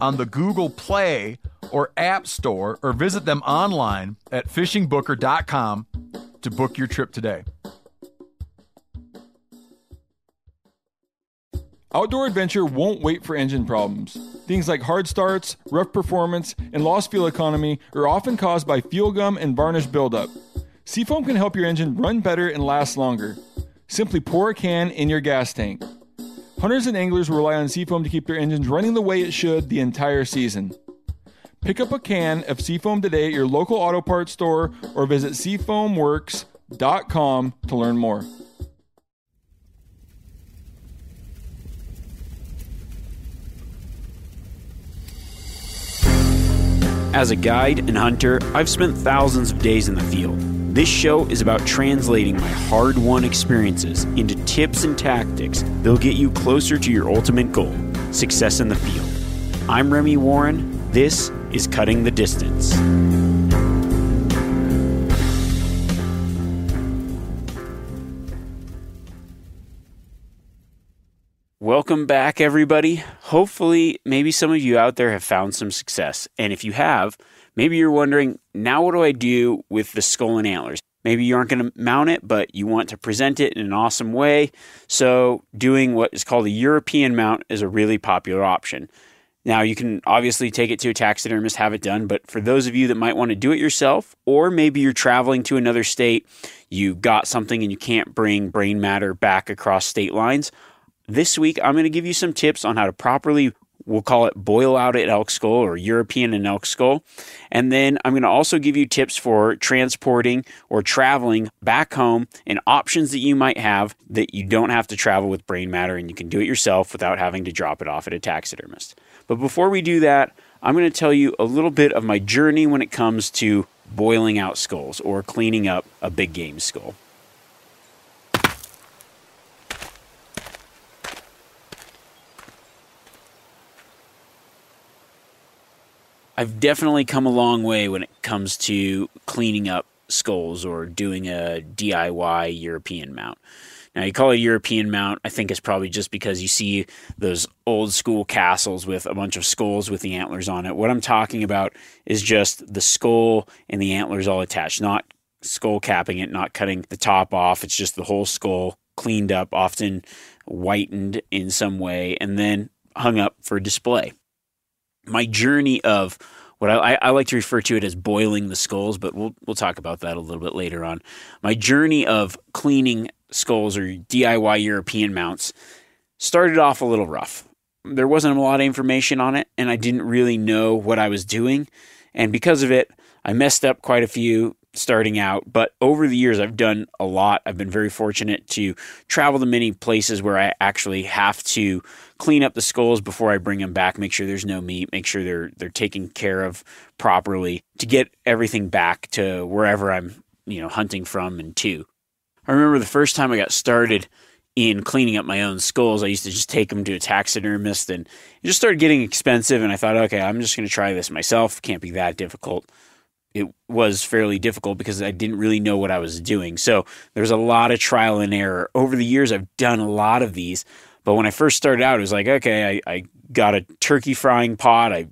on the Google Play or App Store or visit them online at fishingbooker.com to book your trip today. Outdoor adventure won't wait for engine problems. Things like hard starts, rough performance, and lost fuel economy are often caused by fuel gum and varnish buildup. Seafoam can help your engine run better and last longer. Simply pour a can in your gas tank. Hunters and anglers rely on Seafoam to keep their engines running the way it should the entire season. Pick up a can of Seafoam today at your local auto parts store or visit seafoamworks.com to learn more. As a guide and hunter, I've spent thousands of days in the field. This show is about translating my hard won experiences into tips and tactics that'll get you closer to your ultimate goal success in the field. I'm Remi Warren. This is Cutting the Distance. Welcome back, everybody. Hopefully, maybe some of you out there have found some success. And if you have, maybe you're wondering, now what do I do with the skull and antlers? Maybe you aren't going to mount it, but you want to present it in an awesome way. So, doing what is called a European mount is a really popular option. Now, you can obviously take it to a taxidermist, have it done, but for those of you that might want to do it yourself, or maybe you're traveling to another state, you got something and you can't bring brain matter back across state lines, this week, I'm going to give you some tips on how to properly, we'll call it boil out at elk skull or European and elk skull. And then I'm going to also give you tips for transporting or traveling back home and options that you might have that you don't have to travel with brain matter and you can do it yourself without having to drop it off at a taxidermist. But before we do that, I'm going to tell you a little bit of my journey when it comes to boiling out skulls or cleaning up a big game skull. I've definitely come a long way when it comes to cleaning up skulls or doing a DIY European mount. Now, you call it a European mount, I think it's probably just because you see those old school castles with a bunch of skulls with the antlers on it. What I'm talking about is just the skull and the antlers all attached, not skull capping it, not cutting the top off. It's just the whole skull cleaned up, often whitened in some way, and then hung up for display my journey of what I, I, like to refer to it as boiling the skulls, but we'll we'll talk about that a little bit later on. My journey of cleaning skulls or DIY European mounts started off a little rough. There wasn't a lot of information on it, and I didn't really know what I was doing, and because of it, I messed up quite a few starting out, but over the years, I've done a lot. I've been very fortunate to travel to many places where I actually have to clean up the skulls before I bring them back, make sure there's no meat, make sure they're they're taken care of properly to get everything back to wherever I'm, you know, hunting from and to. I remember the first time I got started in cleaning up my own skulls, I used to just take them to a taxidermist and it just started getting expensive. And I thought, okay, I'm just going to try this myself. Can't be that difficult it was fairly difficult because I didn't really know what I was doing. So there's a lot of trial and error. Over the years, I've done a lot of these. But when I first started out, it was like, okay, I, I got a turkey frying pot. I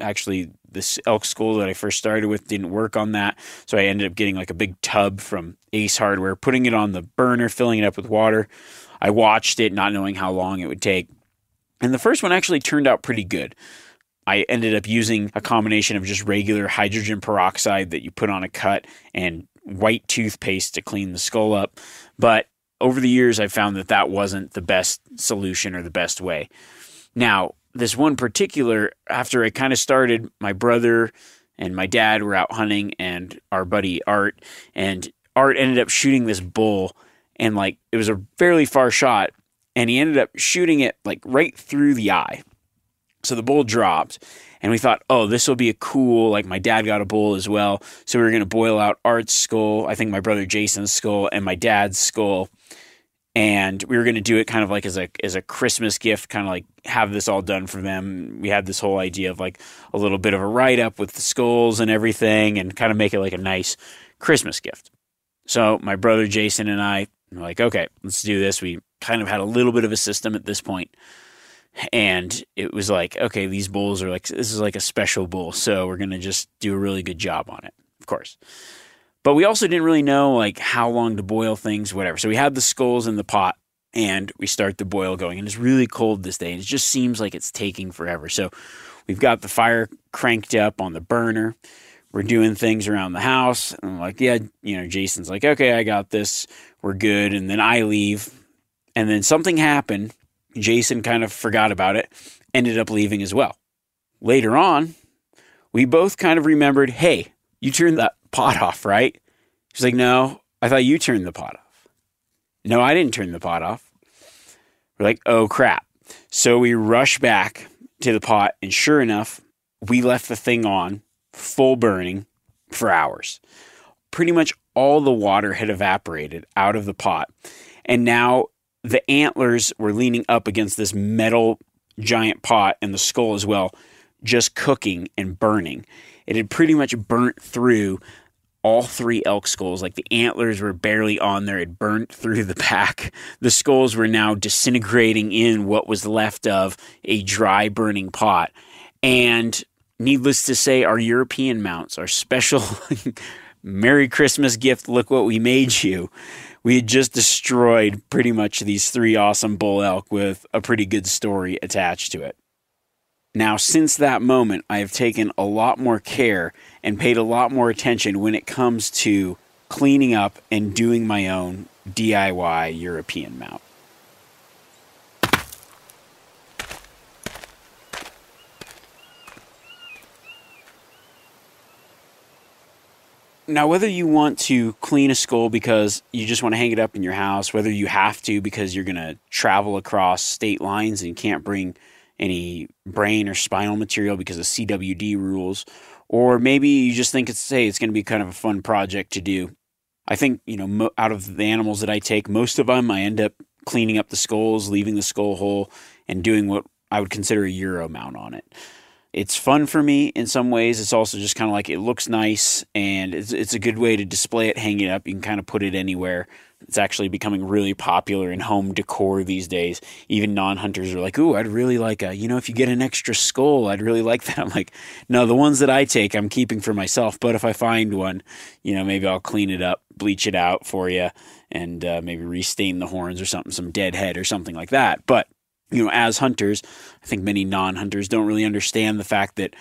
actually, this elk school that I first started with didn't work on that. So I ended up getting like a big tub from Ace Hardware, putting it on the burner, filling it up with water. I watched it, not knowing how long it would take. And the first one actually turned out pretty good I ended up using a combination of just regular hydrogen peroxide that you put on a cut and white toothpaste to clean the skull up. But over the years, I found that that wasn't the best solution or the best way. Now, this one particular, after I kind of started, my brother and my dad were out hunting, and our buddy Art, and Art ended up shooting this bull, and like it was a fairly far shot, and he ended up shooting it like right through the eye. So the bowl dropped, and we thought, oh, this will be a cool. Like my dad got a bowl as well, so we were gonna boil out Art's skull, I think my brother Jason's skull, and my dad's skull, and we were gonna do it kind of like as a as a Christmas gift, kind of like have this all done for them. We had this whole idea of like a little bit of a write up with the skulls and everything, and kind of make it like a nice Christmas gift. So my brother Jason and I were like, okay, let's do this. We kind of had a little bit of a system at this point and it was like okay these bulls are like this is like a special bull so we're gonna just do a really good job on it of course. But we also didn't really know like how long to boil things whatever. So we had the skulls in the pot and we start the boil going and it's really cold this day and it just seems like it's taking forever. So we've got the fire cranked up on the burner. We're doing things around the house and I'm like yeah you know jason's like okay i got this we're good. And then i leave and then something happened Jason kind of forgot about it, ended up leaving as well. Later on, we both kind of remembered hey, you turned that pot off, right? She's like, no, I thought you turned the pot off. No, I didn't turn the pot off. We're like, oh crap. So we rush back to the pot, and sure enough, we left the thing on full burning for hours. Pretty much all the water had evaporated out of the pot. And now the antlers were leaning up against this metal giant pot and the skull as well, just cooking and burning. It had pretty much burnt through all three elk skulls. Like the antlers were barely on there, it burnt through the back. The skulls were now disintegrating in what was left of a dry burning pot. And needless to say, our European mounts, our special Merry Christmas gift, look what we made you we had just destroyed pretty much these three awesome bull elk with a pretty good story attached to it. Now, since that moment, I have taken a lot more care and paid a lot more attention when it comes to cleaning up and doing my own DIY European mount. Now, whether you want to clean a skull because you just want to hang it up in your house, whether you have to because you're going to travel across state lines and can't bring any brain or spinal material because of CWD rules, or maybe you just think it's hey, it's going to be kind of a fun project to do. I think you know mo- out of the animals that I take, most of them I end up cleaning up the skulls, leaving the skull hole, and doing what I would consider a Euro mount on it it's fun for me in some ways. It's also just kind of like it looks nice and it's, it's a good way to display it, hang it up. You can kind of put it anywhere. It's actually becoming really popular in home decor these days. Even non hunters are like, Ooh, I'd really like a, you know, if you get an extra skull, I'd really like that. I'm like, no, the ones that I take, I'm keeping for myself. But if I find one, you know, maybe I'll clean it up, bleach it out for you, and uh, maybe restain the horns or something, some dead head or something like that. But you know, as hunters, I think many non-hunters don't really understand the fact that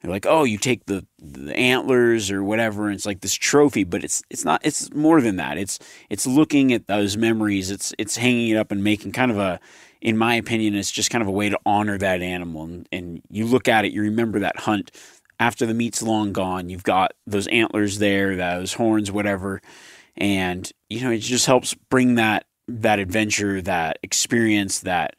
they're like, oh, you take the, the antlers or whatever, and it's like this trophy, but it's it's not. It's more than that. It's it's looking at those memories. It's it's hanging it up and making kind of a, in my opinion, it's just kind of a way to honor that animal. And, and you look at it, you remember that hunt. After the meat's long gone, you've got those antlers there, those horns, whatever, and you know it just helps bring that that adventure, that experience, that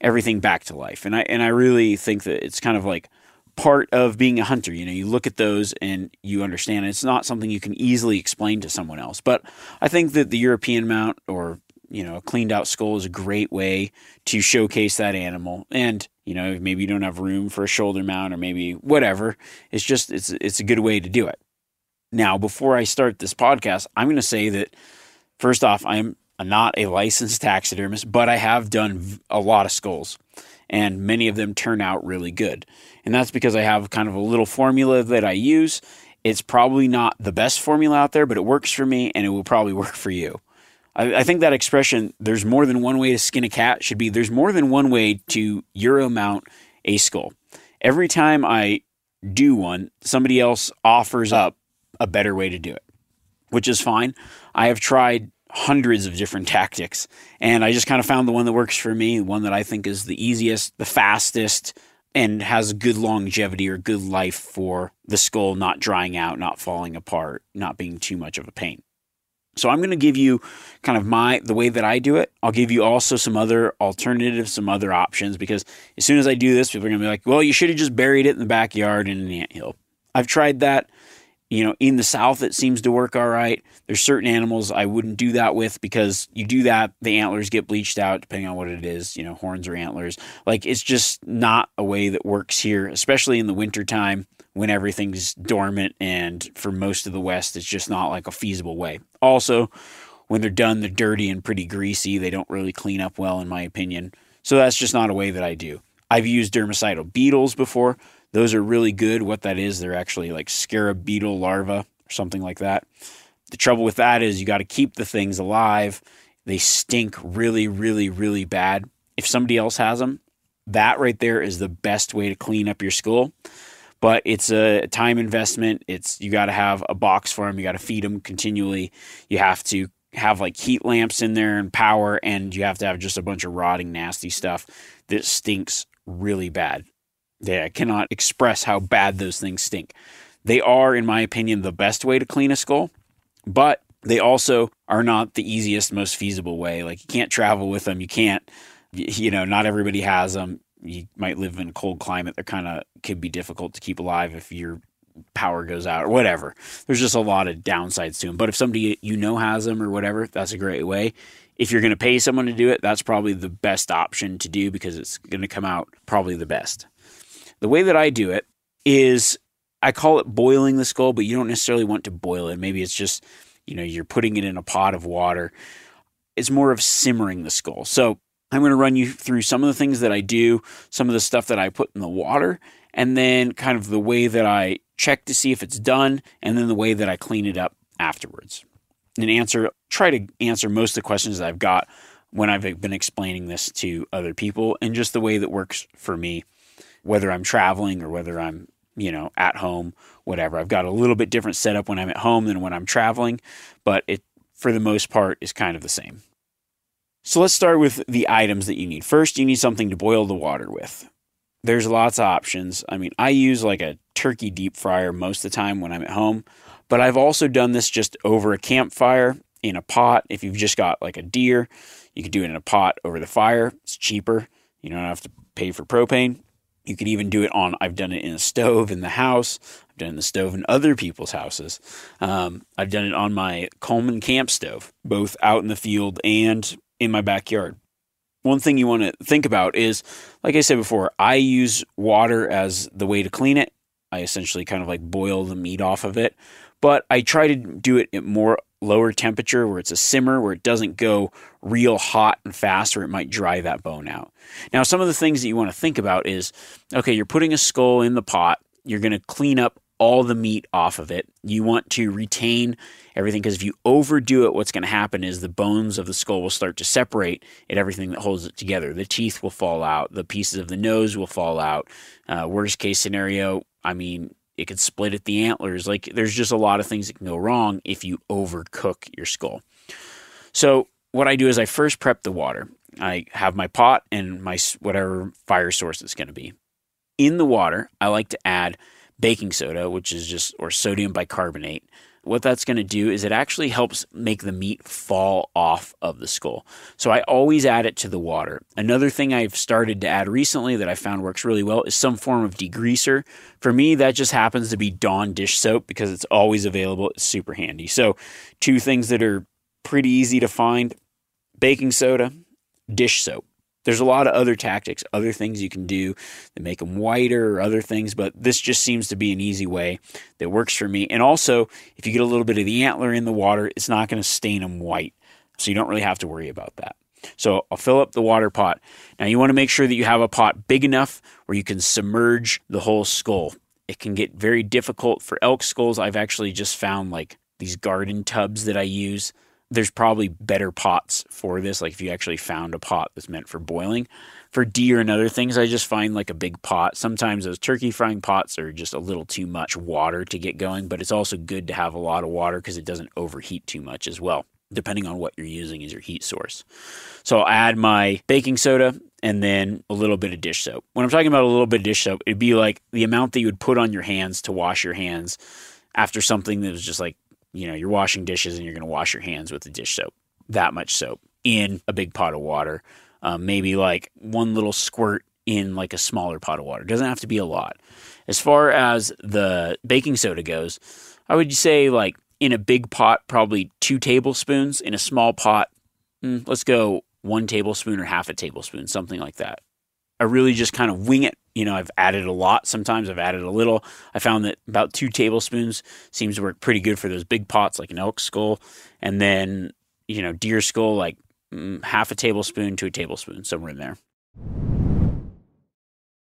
everything back to life. And I and I really think that it's kind of like part of being a hunter. You know, you look at those and you understand it's not something you can easily explain to someone else. But I think that the European mount or you know, a cleaned out skull is a great way to showcase that animal. And, you know, maybe you don't have room for a shoulder mount or maybe whatever. It's just it's it's a good way to do it. Now, before I start this podcast, I'm going to say that first off, I'm I'm not a licensed taxidermist, but I have done a lot of skulls, and many of them turn out really good. And that's because I have kind of a little formula that I use. It's probably not the best formula out there, but it works for me, and it will probably work for you. I, I think that expression, there's more than one way to skin a cat, should be there's more than one way to Euro mount a skull. every time I do one, somebody else offers up a better way to do it, which is fine. I have tried hundreds of different tactics and I just kind of found the one that works for me, one that I think is the easiest, the fastest, and has good longevity or good life for the skull not drying out, not falling apart, not being too much of a pain. So I'm going to give you kind of my the way that I do it. I'll give you also some other alternatives, some other options because as soon as I do this, people are going to be like, "Well, you should have just buried it in the backyard in an anthill." I've tried that. You know, in the south it seems to work all right. There's certain animals I wouldn't do that with because you do that, the antlers get bleached out depending on what it is, you know, horns or antlers. Like it's just not a way that works here, especially in the wintertime when everything's dormant and for most of the west it's just not like a feasible way. Also, when they're done, they're dirty and pretty greasy. They don't really clean up well in my opinion. So that's just not a way that I do. I've used dermestid beetles before. Those are really good. What that is, they're actually like scarab beetle larvae or something like that. The trouble with that is you got to keep the things alive. They stink really, really, really bad. If somebody else has them, that right there is the best way to clean up your school. But it's a time investment. It's you got to have a box for them. You got to feed them continually. You have to have like heat lamps in there and power, and you have to have just a bunch of rotting, nasty stuff that stinks really bad. Yeah, I cannot express how bad those things stink. They are, in my opinion, the best way to clean a skull, but they also are not the easiest, most feasible way. Like you can't travel with them. You can't, you know, not everybody has them. You might live in a cold climate that kind of could be difficult to keep alive if your power goes out or whatever. There's just a lot of downsides to them. But if somebody you know has them or whatever, that's a great way. If you're going to pay someone to do it, that's probably the best option to do because it's going to come out probably the best. The way that I do it is I call it boiling the skull, but you don't necessarily want to boil it. Maybe it's just, you know, you're putting it in a pot of water. It's more of simmering the skull. So I'm going to run you through some of the things that I do, some of the stuff that I put in the water, and then kind of the way that I check to see if it's done, and then the way that I clean it up afterwards. And answer, try to answer most of the questions that I've got when I've been explaining this to other people, and just the way that works for me, whether I'm traveling or whether I'm, you know, at home, whatever. I've got a little bit different setup when I'm at home than when I'm traveling, but it, for the most part, is kind of the same. So let's start with the items that you need. First, you need something to boil the water with. There's lots of options. I mean, I use like a turkey deep fryer most of the time when I'm at home, but I've also done this just over a campfire in a pot. If you've just got like a deer, you could do it in a pot over the fire. It's cheaper. You don't have to pay for propane. You could even do it on, I've done it in a stove in the house. I've done it in the stove in other people's houses. Um, I've done it on my Coleman camp stove, both out in the field and in my backyard. One thing you want to think about is, like I said before, I use water as the way to clean it. I essentially kind of like boil the meat off of it, but I try to do it more lower temperature where it's a simmer, where it doesn't go real hot and fast, or it might dry that bone out. Now, some of the things that you want to think about is okay, you're putting a skull in the pot, you're going to clean up all the meat off of it. You want to retain everything because if you overdo it, what's going to happen is the bones of the skull will start to separate and everything that holds it together. The teeth will fall out, the pieces of the nose will fall out. Uh, worst case scenario, I mean, it could split at the antlers. Like there's just a lot of things that can go wrong if you overcook your skull. So what I do is I first prep the water. I have my pot and my whatever fire source it's going to be. In the water, I like to add baking soda, which is just, or sodium bicarbonate. What that's going to do is it actually helps make the meat fall off of the skull. So I always add it to the water. Another thing I've started to add recently that I found works really well is some form of degreaser. For me, that just happens to be Dawn dish soap because it's always available. It's super handy. So, two things that are pretty easy to find baking soda, dish soap. There's a lot of other tactics, other things you can do that make them whiter or other things, but this just seems to be an easy way that works for me. And also, if you get a little bit of the antler in the water, it's not going to stain them white. So you don't really have to worry about that. So I'll fill up the water pot. Now you want to make sure that you have a pot big enough where you can submerge the whole skull. It can get very difficult for elk skulls. I've actually just found like these garden tubs that I use there's probably better pots for this. Like if you actually found a pot that's meant for boiling, For deer and other things, I just find like a big pot. Sometimes those turkey frying pots are just a little too much water to get going, but it's also good to have a lot of water because it doesn't overheat too much as well, depending on what you're using as your heat source. So I'll add my baking soda and then a little bit of dish soap. When I'm talking about a little bit of dish soap, it'd be like the amount that you would put on your hands to wash your hands after something that was just like, you know, you're washing dishes and you're going to wash your hands with the dish soap. That much soap in a big pot of water. Um, maybe like one little squirt in like a smaller pot of water. Doesn't have to be a lot. As far as the baking soda goes, I would say like in a big pot, probably two tablespoons. In a small pot, mm, let's go one tablespoon or half a tablespoon, something like that. I really just kind of wing it. You know, I've added a lot. Sometimes I've added a little. I found that about two tablespoons seems to work pretty good for those big pots, like an elk skull. And then, you know, deer skull, like mm, half a tablespoon to a tablespoon, somewhere in there.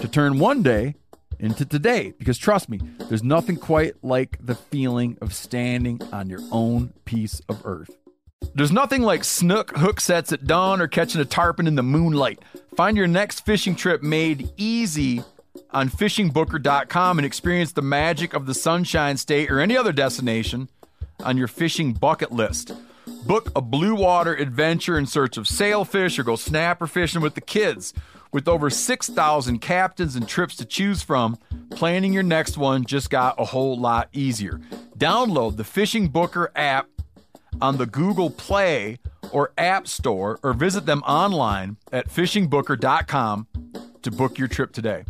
to turn one day into today because trust me, there's nothing quite like the feeling of standing on your own piece of earth. There's nothing like snook hook sets at dawn or catching a tarpon in the moonlight. Find your next fishing trip made easy on fishingbooker.com and experience the magic of the Sunshine State or any other destination on your fishing bucket list. Book a blue water adventure in search of sailfish or go snapper fishing with the kids. With over 6,000 captains and trips to choose from, planning your next one just got a whole lot easier. Download the Fishing Booker app on the Google Play or App Store or visit them online at fishingbooker.com to book your trip today.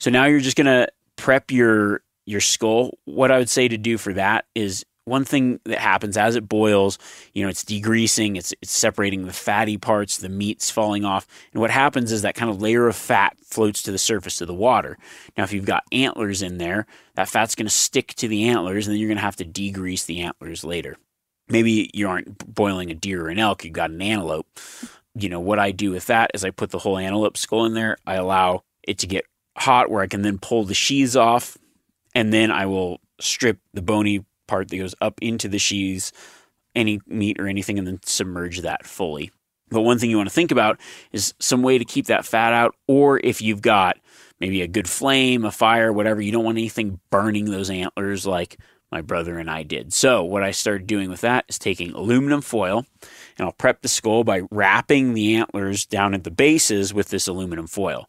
So now you're just gonna prep your your skull. What I would say to do for that is one thing that happens as it boils, you know, it's degreasing, it's it's separating the fatty parts, the meat's falling off, and what happens is that kind of layer of fat floats to the surface of the water. Now, if you've got antlers in there, that fat's going to stick to the antlers, and then you're going to have to degrease the antlers later. Maybe you aren't boiling a deer or an elk, you've got an antelope. You know, what I do with that is I put the whole antelope skull in there. I allow it to get hot where I can then pull the sheaths off, and then I will strip the bony part that goes up into the sheaths, any meat or anything, and then submerge that fully. But one thing you want to think about is some way to keep that fat out, or if you've got maybe a good flame, a fire, whatever, you don't want anything burning those antlers like my brother and I did. So, what I started doing with that is taking aluminum foil and I'll prep the skull by wrapping the antlers down at the bases with this aluminum foil.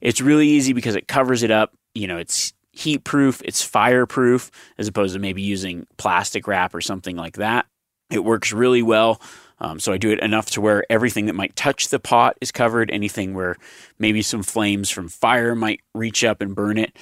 It's really easy because it covers it up. You know, it's heat proof, it's fireproof, as opposed to maybe using plastic wrap or something like that. It works really well. Um, so I do it enough to where everything that might touch the pot is covered. Anything where maybe some flames from fire might reach up and burn it,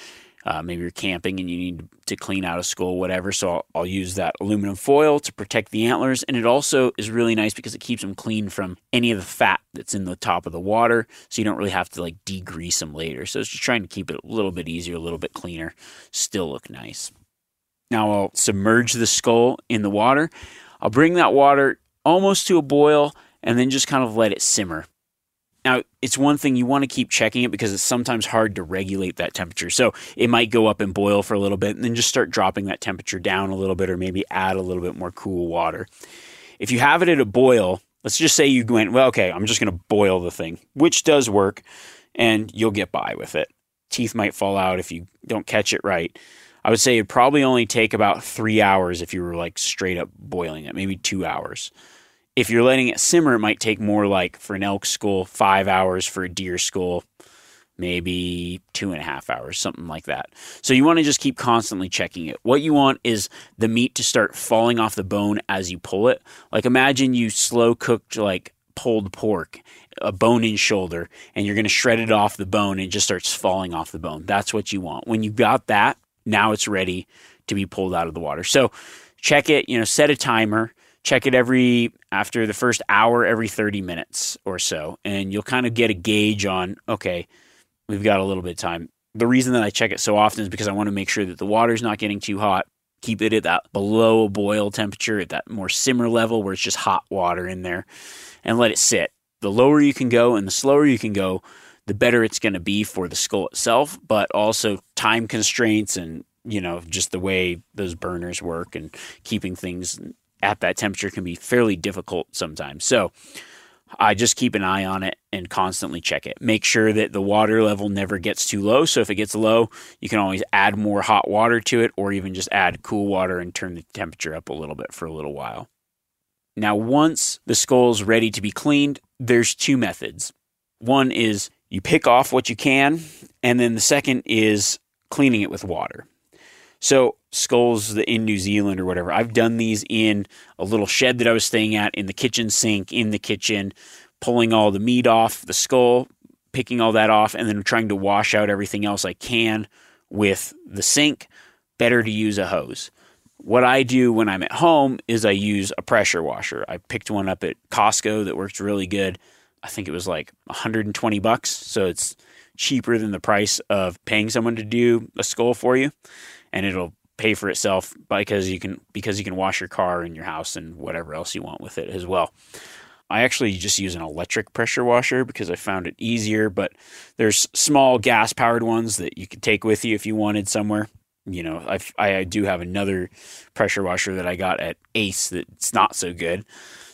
Uh, maybe you're camping and you need to clean out a skull, whatever. So I'll, I'll use that aluminum foil to protect the antlers. And it also is really nice because it keeps them clean from any of the fat that's in the top of the water. So you don't really have to like degrease them later. So it's just trying to keep it a little bit easier, a little bit cleaner, still look nice. Now I'll submerge the skull in the water. I'll bring that water almost to a boil and then just kind of let it simmer. Now, it's one thing you want to keep checking it because it's sometimes hard to regulate that temperature. So it might go up and boil for a little bit and then just start dropping that temperature down a little bit or maybe add a little bit more cool water. If you have it at a boil, let's just say you went, well, okay, I'm just going to boil the thing, which does work and you'll get by with it. Teeth might fall out if you don't catch it right. I would say it'd probably only take about three hours if you were like straight up boiling it, maybe two hours. If you're letting it simmer, it might take more like for an elk skull, five hours, for a deer skull, maybe two and a half hours, something like that. So you want to just keep constantly checking it. What you want is the meat to start falling off the bone as you pull it. Like imagine you slow cooked like pulled pork, a bone in shoulder, and you're going to shred it off the bone and it just starts falling off the bone. That's what you want. When you got that, now it's ready to be pulled out of the water. So check it, you know, set a timer, check it every after the first hour every 30 minutes or so and you'll kind of get a gauge on okay, we've got a little bit of time. The reason that I check it so often is because I want to make sure that the water's not getting too hot. Keep it at that below a boil temperature, at that more simmer level where it's just hot water in there, and let it sit. The lower you can go and the slower you can go, the better it's going to be for the skull itself, but also time constraints and you know just the way those burners work and keeping things at that temperature can be fairly difficult sometimes. So I just keep an eye on it and constantly check it. Make sure that the water level never gets too low. So if it gets low, you can always add more hot water to it or even just add cool water and turn the temperature up a little bit for a little while. Now, once the skull's ready to be cleaned, there's two methods. One is you pick off what you can, and then the second is cleaning it with water. So skulls in New Zealand or whatever, I've done these in a little shed that I was staying at in the kitchen sink in the kitchen, pulling all the meat off the skull, picking all that off, and then trying to wash out everything else I can with the sink. Better to use a hose. What I do when I'm at home is I use a pressure washer. I picked one up at Costco that works really good. I think it was like 120 bucks, so it's cheaper than the price of paying someone to do a skull for you, and it'll pay for itself because you can because you can wash your car and your house and whatever else you want with it as well. I actually just use an electric pressure washer because I found it easier, but there's small gas powered ones that you could take with you if you wanted somewhere. You know, I, I do have another pressure washer that I got at Ace that's not so good.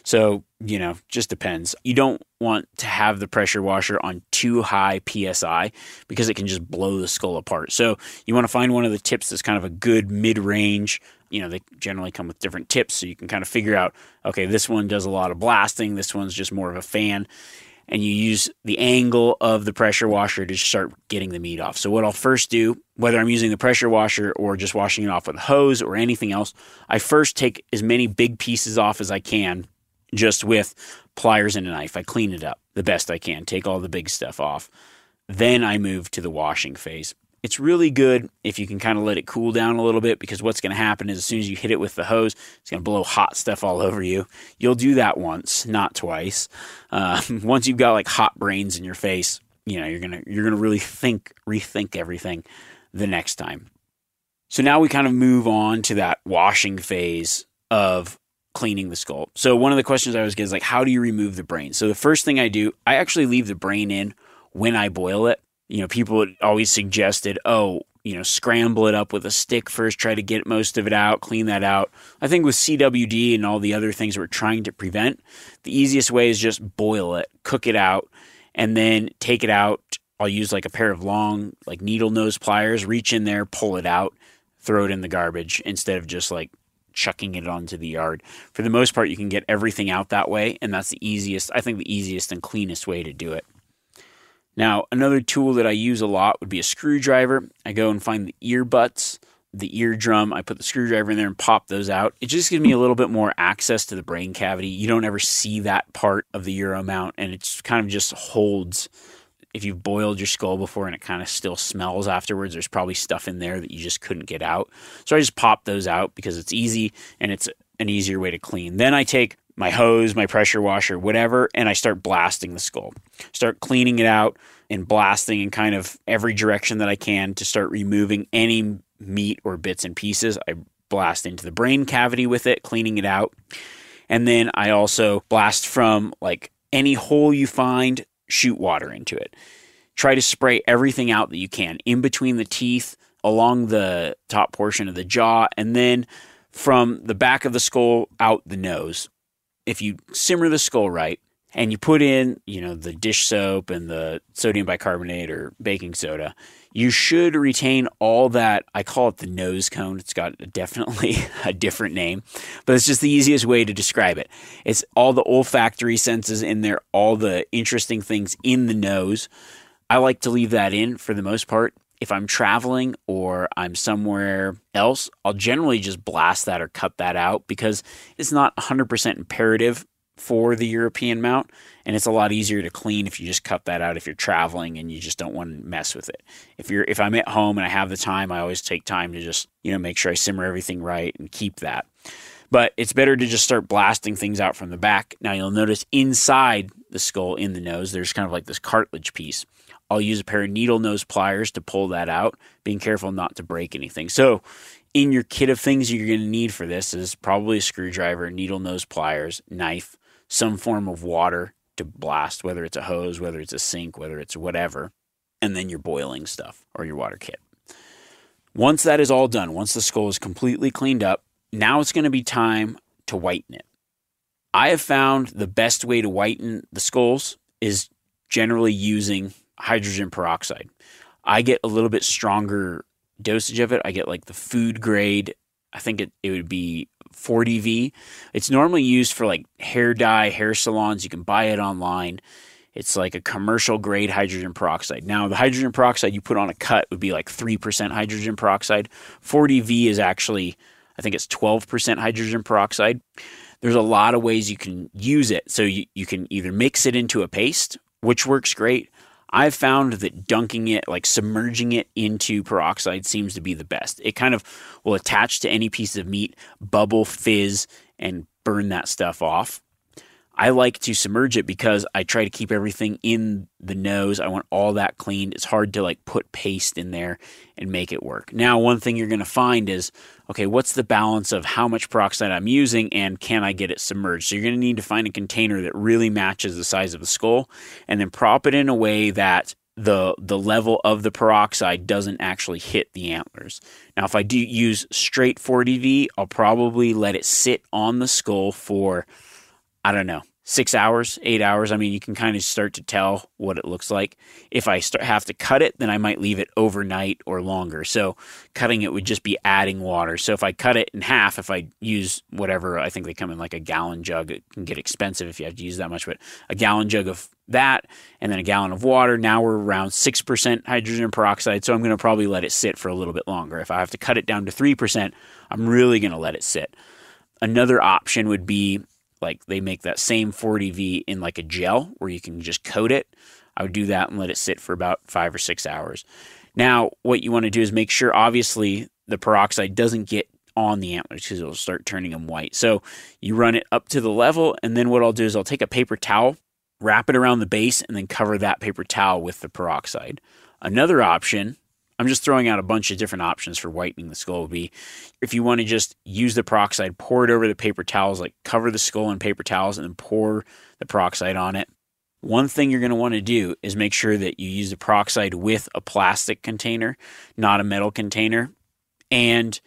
So, you know, just depends. You don't want to have the pressure washer on too high PSI because it can just blow the skull apart. So, you want to find one of the tips that's kind of a good mid range. You know, they generally come with different tips so you can kind of figure out okay, this one does a lot of blasting, this one's just more of a fan. And you use the angle of the pressure washer to start getting the meat off. So, what I'll first do, whether I'm using the pressure washer or just washing it off with a hose or anything else, I first take as many big pieces off as I can just with pliers and a knife. I clean it up the best I can, take all the big stuff off. Then I move to the washing phase. It's really good if you can kind of let it cool down a little bit because what's going to happen is as soon as you hit it with the hose, it's going to blow hot stuff all over you. You'll do that once, not twice. Uh, once you've got like hot brains in your face, you know you're gonna you're gonna really think rethink everything the next time. So now we kind of move on to that washing phase of cleaning the skull. So one of the questions I always get is like, how do you remove the brain? So the first thing I do, I actually leave the brain in when I boil it. You know, people always suggested, oh, you know, scramble it up with a stick first, try to get most of it out, clean that out. I think with CWD and all the other things we're trying to prevent, the easiest way is just boil it, cook it out, and then take it out. I'll use like a pair of long, like needle nose pliers, reach in there, pull it out, throw it in the garbage instead of just like chucking it onto the yard. For the most part, you can get everything out that way, and that's the easiest, I think, the easiest and cleanest way to do it. Now, another tool that I use a lot would be a screwdriver. I go and find the ear butts, the eardrum. I put the screwdriver in there and pop those out. It just gives me a little bit more access to the brain cavity. You don't ever see that part of the euro mount, and it's kind of just holds if you've boiled your skull before and it kind of still smells afterwards, there's probably stuff in there that you just couldn't get out. So I just pop those out because it's easy and it's an easier way to clean. Then I take my hose, my pressure washer, whatever, and I start blasting the skull. Start cleaning it out and blasting in kind of every direction that I can to start removing any meat or bits and pieces. I blast into the brain cavity with it, cleaning it out. And then I also blast from like any hole you find, shoot water into it. Try to spray everything out that you can in between the teeth, along the top portion of the jaw, and then from the back of the skull out the nose. If you simmer the skull right and you put in, you know, the dish soap and the sodium bicarbonate or baking soda, you should retain all that. I call it the nose cone. It's got definitely a different name, but it's just the easiest way to describe it. It's all the olfactory senses in there, all the interesting things in the nose. I like to leave that in for the most part. If I'm traveling or I'm somewhere else, I'll generally just blast that or cut that out because it's not 100% imperative for the European mount, and it's a lot easier to clean if you just cut that out if you're traveling and you just don't want to mess with it. If you're if I'm at home and I have the time, I always take time to just, you know, make sure I simmer everything right and keep that. But it's better to just start blasting things out from the back. Now you'll notice inside the skull in the nose, there's kind of like this cartilage piece. I'll use a pair of needle nose pliers to pull that out, being careful not to break anything. So, in your kit of things you're going to need for this is probably a screwdriver, needle nose pliers, knife, some form of water to blast, whether it's a hose, whether it's a sink, whether it's whatever, and then your boiling stuff or your water kit. Once that is all done, once the skull is completely cleaned up, now it's going to be time to whiten it. I have found the best way to whiten the skulls is generally using hydrogen peroxide. I get a little bit stronger dosage of it. I get like the food grade. I think it, it would be 40V. It's normally used for like hair dye, hair salons. You can buy it online. It's like a commercial grade hydrogen peroxide. Now, the hydrogen peroxide you put on a cut would be like 3% hydrogen peroxide. 40V is actually, I think it's 12% hydrogen peroxide. There's a lot of ways you can use it. So you, you can either mix it into a paste, which works great. I've found that dunking it, like submerging it into peroxide, seems to be the best. It kind of will attach to any piece of meat, bubble, fizz, and burn that stuff off. I like to submerge it because I try to keep everything in the nose. I want all that cleaned. It's hard to like put paste in there and make it work. Now, one thing you're going to find is okay, what's the balance of how much peroxide I'm using and can I get it submerged? So you're going to need to find a container that really matches the size of the skull and then prop it in a way that the the level of the peroxide doesn't actually hit the antlers. Now, if I do use straight 40V, I'll probably let it sit on the skull for I don't know, six hours, eight hours. I mean, you can kind of start to tell what it looks like. If I start, have to cut it, then I might leave it overnight or longer. So cutting it would just be adding water. So if I cut it in half, if I use whatever, I think they come in like a gallon jug. It can get expensive if you have to use that much, but a gallon jug of that and then a gallon of water. Now we're around 6% hydrogen peroxide. So I'm going to probably let it sit for a little bit longer. If I have to cut it down to 3%, I'm really going to let it sit. Another option would be like they make that same 40V in like a gel where you can just coat it. I would do that and let it sit for about five or six hours. Now, what you want to do is make sure, obviously, the peroxide doesn't get on the antlers because it'll start turning them white. So you run it up to the level, and then what I'll do is I'll take a paper towel, wrap it around the base, and then cover that paper towel with the peroxide. Another option I'm just throwing out a bunch of different options for whitening the skull would be if you want to just use the peroxide, pour it over the paper towels, like cover the skull in paper towels and then pour the peroxide on it. One thing you're going to want to do is make sure that you use the peroxide with a plastic container, not a metal container. And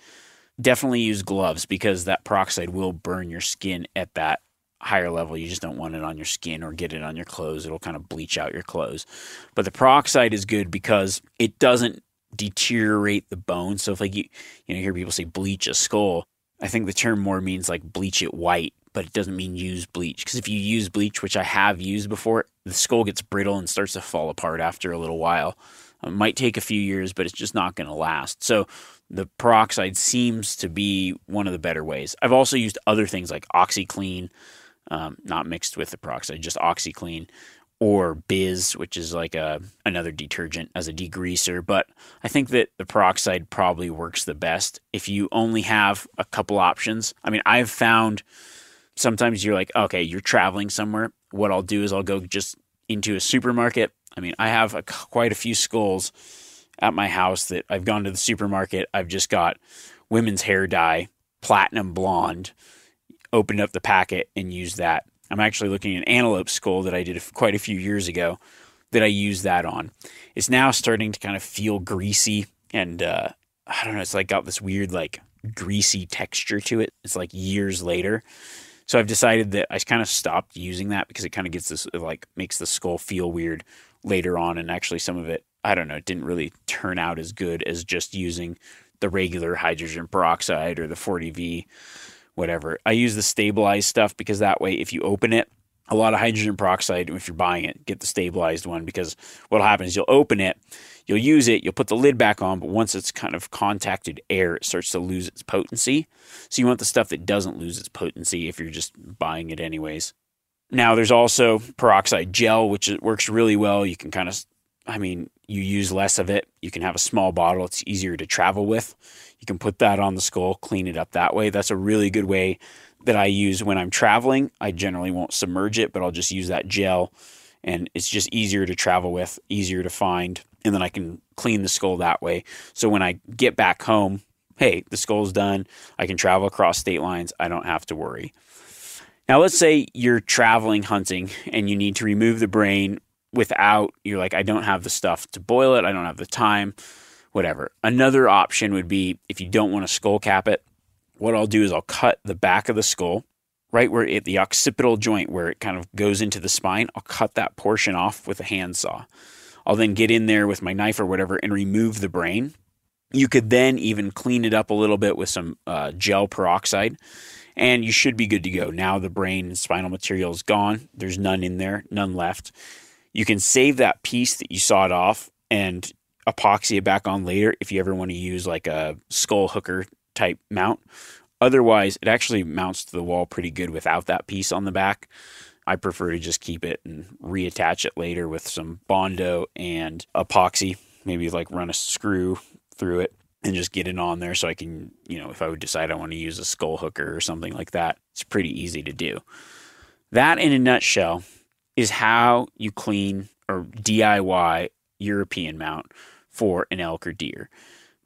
definitely use gloves because that peroxide will burn your skin at that higher level. You just don't want it on your skin or get it on your clothes. It'll kind of bleach out your clothes. But the peroxide is good because it doesn't deteriorate the bone. So if like you you know hear people say bleach a skull, I think the term more means like bleach it white, but it doesn't mean use bleach. Because if you use bleach, which I have used before, the skull gets brittle and starts to fall apart after a little while. It might take a few years, but it's just not going to last. So the peroxide seems to be one of the better ways. I've also used other things like OxiClean, um, not mixed with the peroxide, just OxiClean, or Biz, which is like a another detergent as a degreaser. But I think that the peroxide probably works the best if you only have a couple options. I mean, I've found sometimes you're like, okay, you're traveling somewhere. What I'll do is I'll go just into a supermarket. I mean, I have a, quite a few skulls at my house that I've gone to the supermarket. I've just got women's hair dye, platinum blonde, opened up the packet and used that. I'm actually looking at an antelope skull that I did quite a few years ago that I used that on. It's now starting to kind of feel greasy and uh, I don't know. It's like got this weird like greasy texture to it. It's like years later. So I've decided that I kind of stopped using that because it kind of gets this like makes the skull feel weird later on and actually some of it I don't know, it didn't really turn out as good as just using the regular hydrogen peroxide or the 40V whatever. I use the stabilized stuff because that way if you open it a lot of hydrogen peroxide if you're buying it get the stabilized one because what'll happen is you'll open it you'll use it you'll put the lid back on but once it's kind of contacted air it starts to lose its potency. So you want the stuff that doesn't lose its potency if you're just buying it anyways. Now there's also peroxide gel which works really well. You can kind of i mean you use less of it you can have a small bottle it's easier to travel with you can put that on the skull clean it up that way that's a really good way that I use when I'm traveling. I generally won't submerge it, but I'll just use that gel and it's just easier to travel with, easier to find, and then I can clean the skull that way. So when I get back home, hey, the skull's done. I can travel across state lines. I don't have to worry. Now, let's say you're traveling hunting and you need to remove the brain without, you're like, I don't have the stuff to boil it, I don't have the time, whatever. Another option would be if you don't want to skull cap it, what I'll do is I'll cut the back of the skull, right where it, the occipital joint where it kind of goes into the spine. I'll cut that portion off with a handsaw. I'll then get in there with my knife or whatever and remove the brain. You could then even clean it up a little bit with some uh, gel peroxide, and you should be good to go. Now the brain and spinal material is gone. There's none in there, none left. You can save that piece that you sawed off and epoxy it back on later if you ever want to use like a skull hooker type mount. Otherwise, it actually mounts to the wall pretty good without that piece on the back. I prefer to just keep it and reattach it later with some Bondo and epoxy. Maybe like run a screw through it and just get it on there so I can, you know, if I would decide I want to use a skull hooker or something like that, it's pretty easy to do. That, in a nutshell, is how you clean or DIY European mount for an elk or deer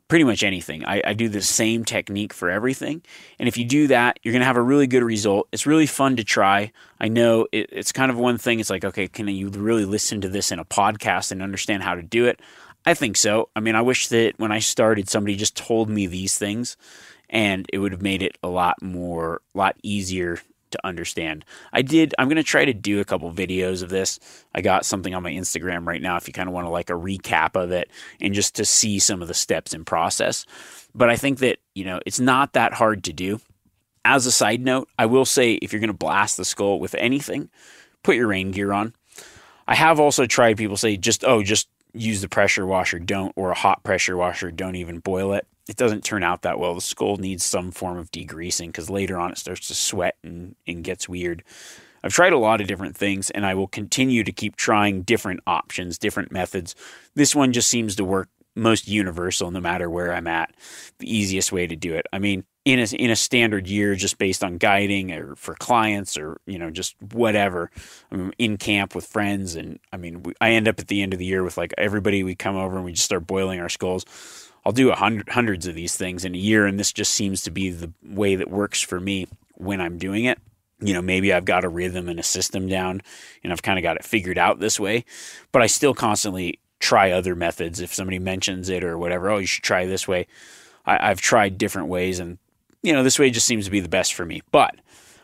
pretty much anything. I, I, do the same technique for everything. And if you do that, you're going to have a really good result. It's really fun to try. I know it, it's kind of one thing. It's like, okay, can you really listen to this in a podcast and understand how to do it? I think so. I mean, I wish that when I started, somebody just told me these things and it would have made it a lot more, a lot easier to understand. I did, I'm going to try to do a couple videos of this. I got something on my Instagram right now if you kind of want to like a recap of it and just to see some of the steps in process. But I think that, you know, it's not that hard to do. As a side note, I will say if you're going to blast the skull with anything, put your rain gear on. I have also tried people say just, oh, just use the pressure washer, don't, or a hot pressure washer, don't even boil it it doesn't turn out that well. The skull needs some form of degreasing because later on it starts to sweat and, and gets weird. I've tried a lot of different things and I will continue to keep trying different options, different methods. This one just seems to work most universal no matter where I'm at. The easiest way to do it. I mean, in a in a standard year just based on guiding or for clients or you know just whatever I'm in camp with friends and I mean we, I end up at the end of the year with like everybody we come over and we just start boiling our skulls I'll do a hundred, hundreds of these things in a year, and this just seems to be the way that works for me when I'm doing it. You know, maybe I've got a rhythm and a system down, and I've kind of got it figured out this way, but I still constantly try other methods. If somebody mentions it or whatever, oh, you should try this way. I, I've tried different ways, and you know, this way just seems to be the best for me. But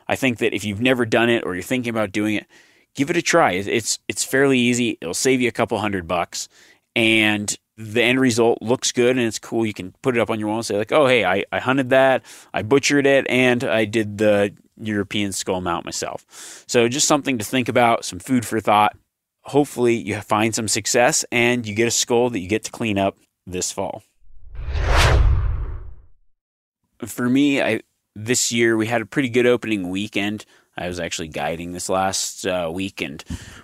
I think that if you've never done it or you're thinking about doing it, give it a try. It's it's fairly easy. It'll save you a couple hundred bucks, and the end result looks good and it's cool. You can put it up on your wall and say, like, oh, hey, I, I hunted that, I butchered it, and I did the European skull mount myself. So just something to think about, some food for thought. Hopefully, you find some success and you get a skull that you get to clean up this fall. For me, I this year we had a pretty good opening weekend. I was actually guiding this last uh, week, and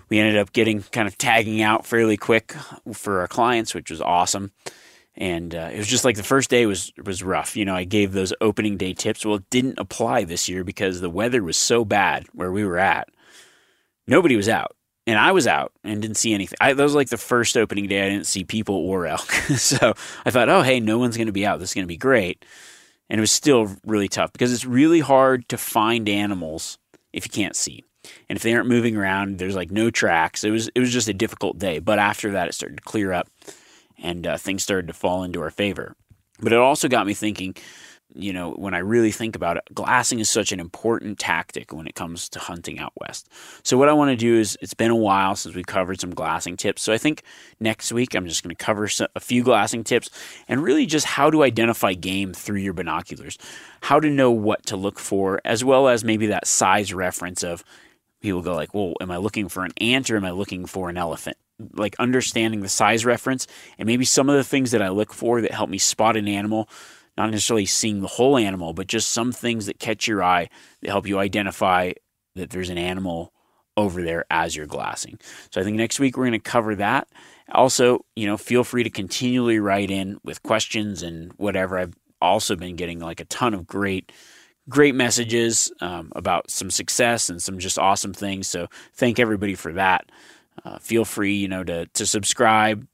we ended up getting kind of tagging out fairly quick for our clients, which was awesome. And uh, it was just like the first day was was rough. You know, I gave those opening day tips. Well, it didn't apply this year because the weather was so bad where we were at. Nobody was out, and I was out and didn't see anything. I, that was like the first opening day. I didn't see people or elk, so I thought, oh hey, no one's going to be out. This is going to be great. And it was still really tough because it's really hard to find animals if you can't see. And if they aren't moving around, there's like no tracks. It was it was just a difficult day. But after that, it started to clear up, and uh, things started to fall into our favor. But it also got me thinking. You know, when I really think about it, glassing is such an important tactic when it comes to hunting out west. So, what I want to do is, it's been a while since we covered some glassing tips. So, I think next week I'm just going to cover a few glassing tips and really just how to identify game through your binoculars, how to know what to look for, as well as maybe that size reference of people go like, well, am I looking for an ant or am I looking for an elephant? Like understanding the size reference and maybe some of the things that I look for that help me spot an animal, not necessarily seeing the whole animal, but just some things that catch your eye that help you identify that there's an animal over there as you're glassing. So I think next week we're going to cover that. Also, you know, feel free to continually write in with questions and whatever. I've also been getting like a ton of great great messages um, about some success and some just awesome things. So thank everybody for that. Uh, feel free, you know, to to subscribe,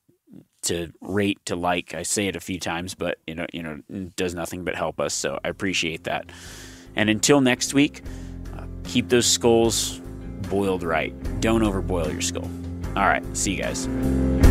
to rate, to like. I say it a few times, but you know, you know, does nothing but help us. So I appreciate that. And until next week, uh, keep those skulls boiled right. Don't overboil your skull. All right, see you guys.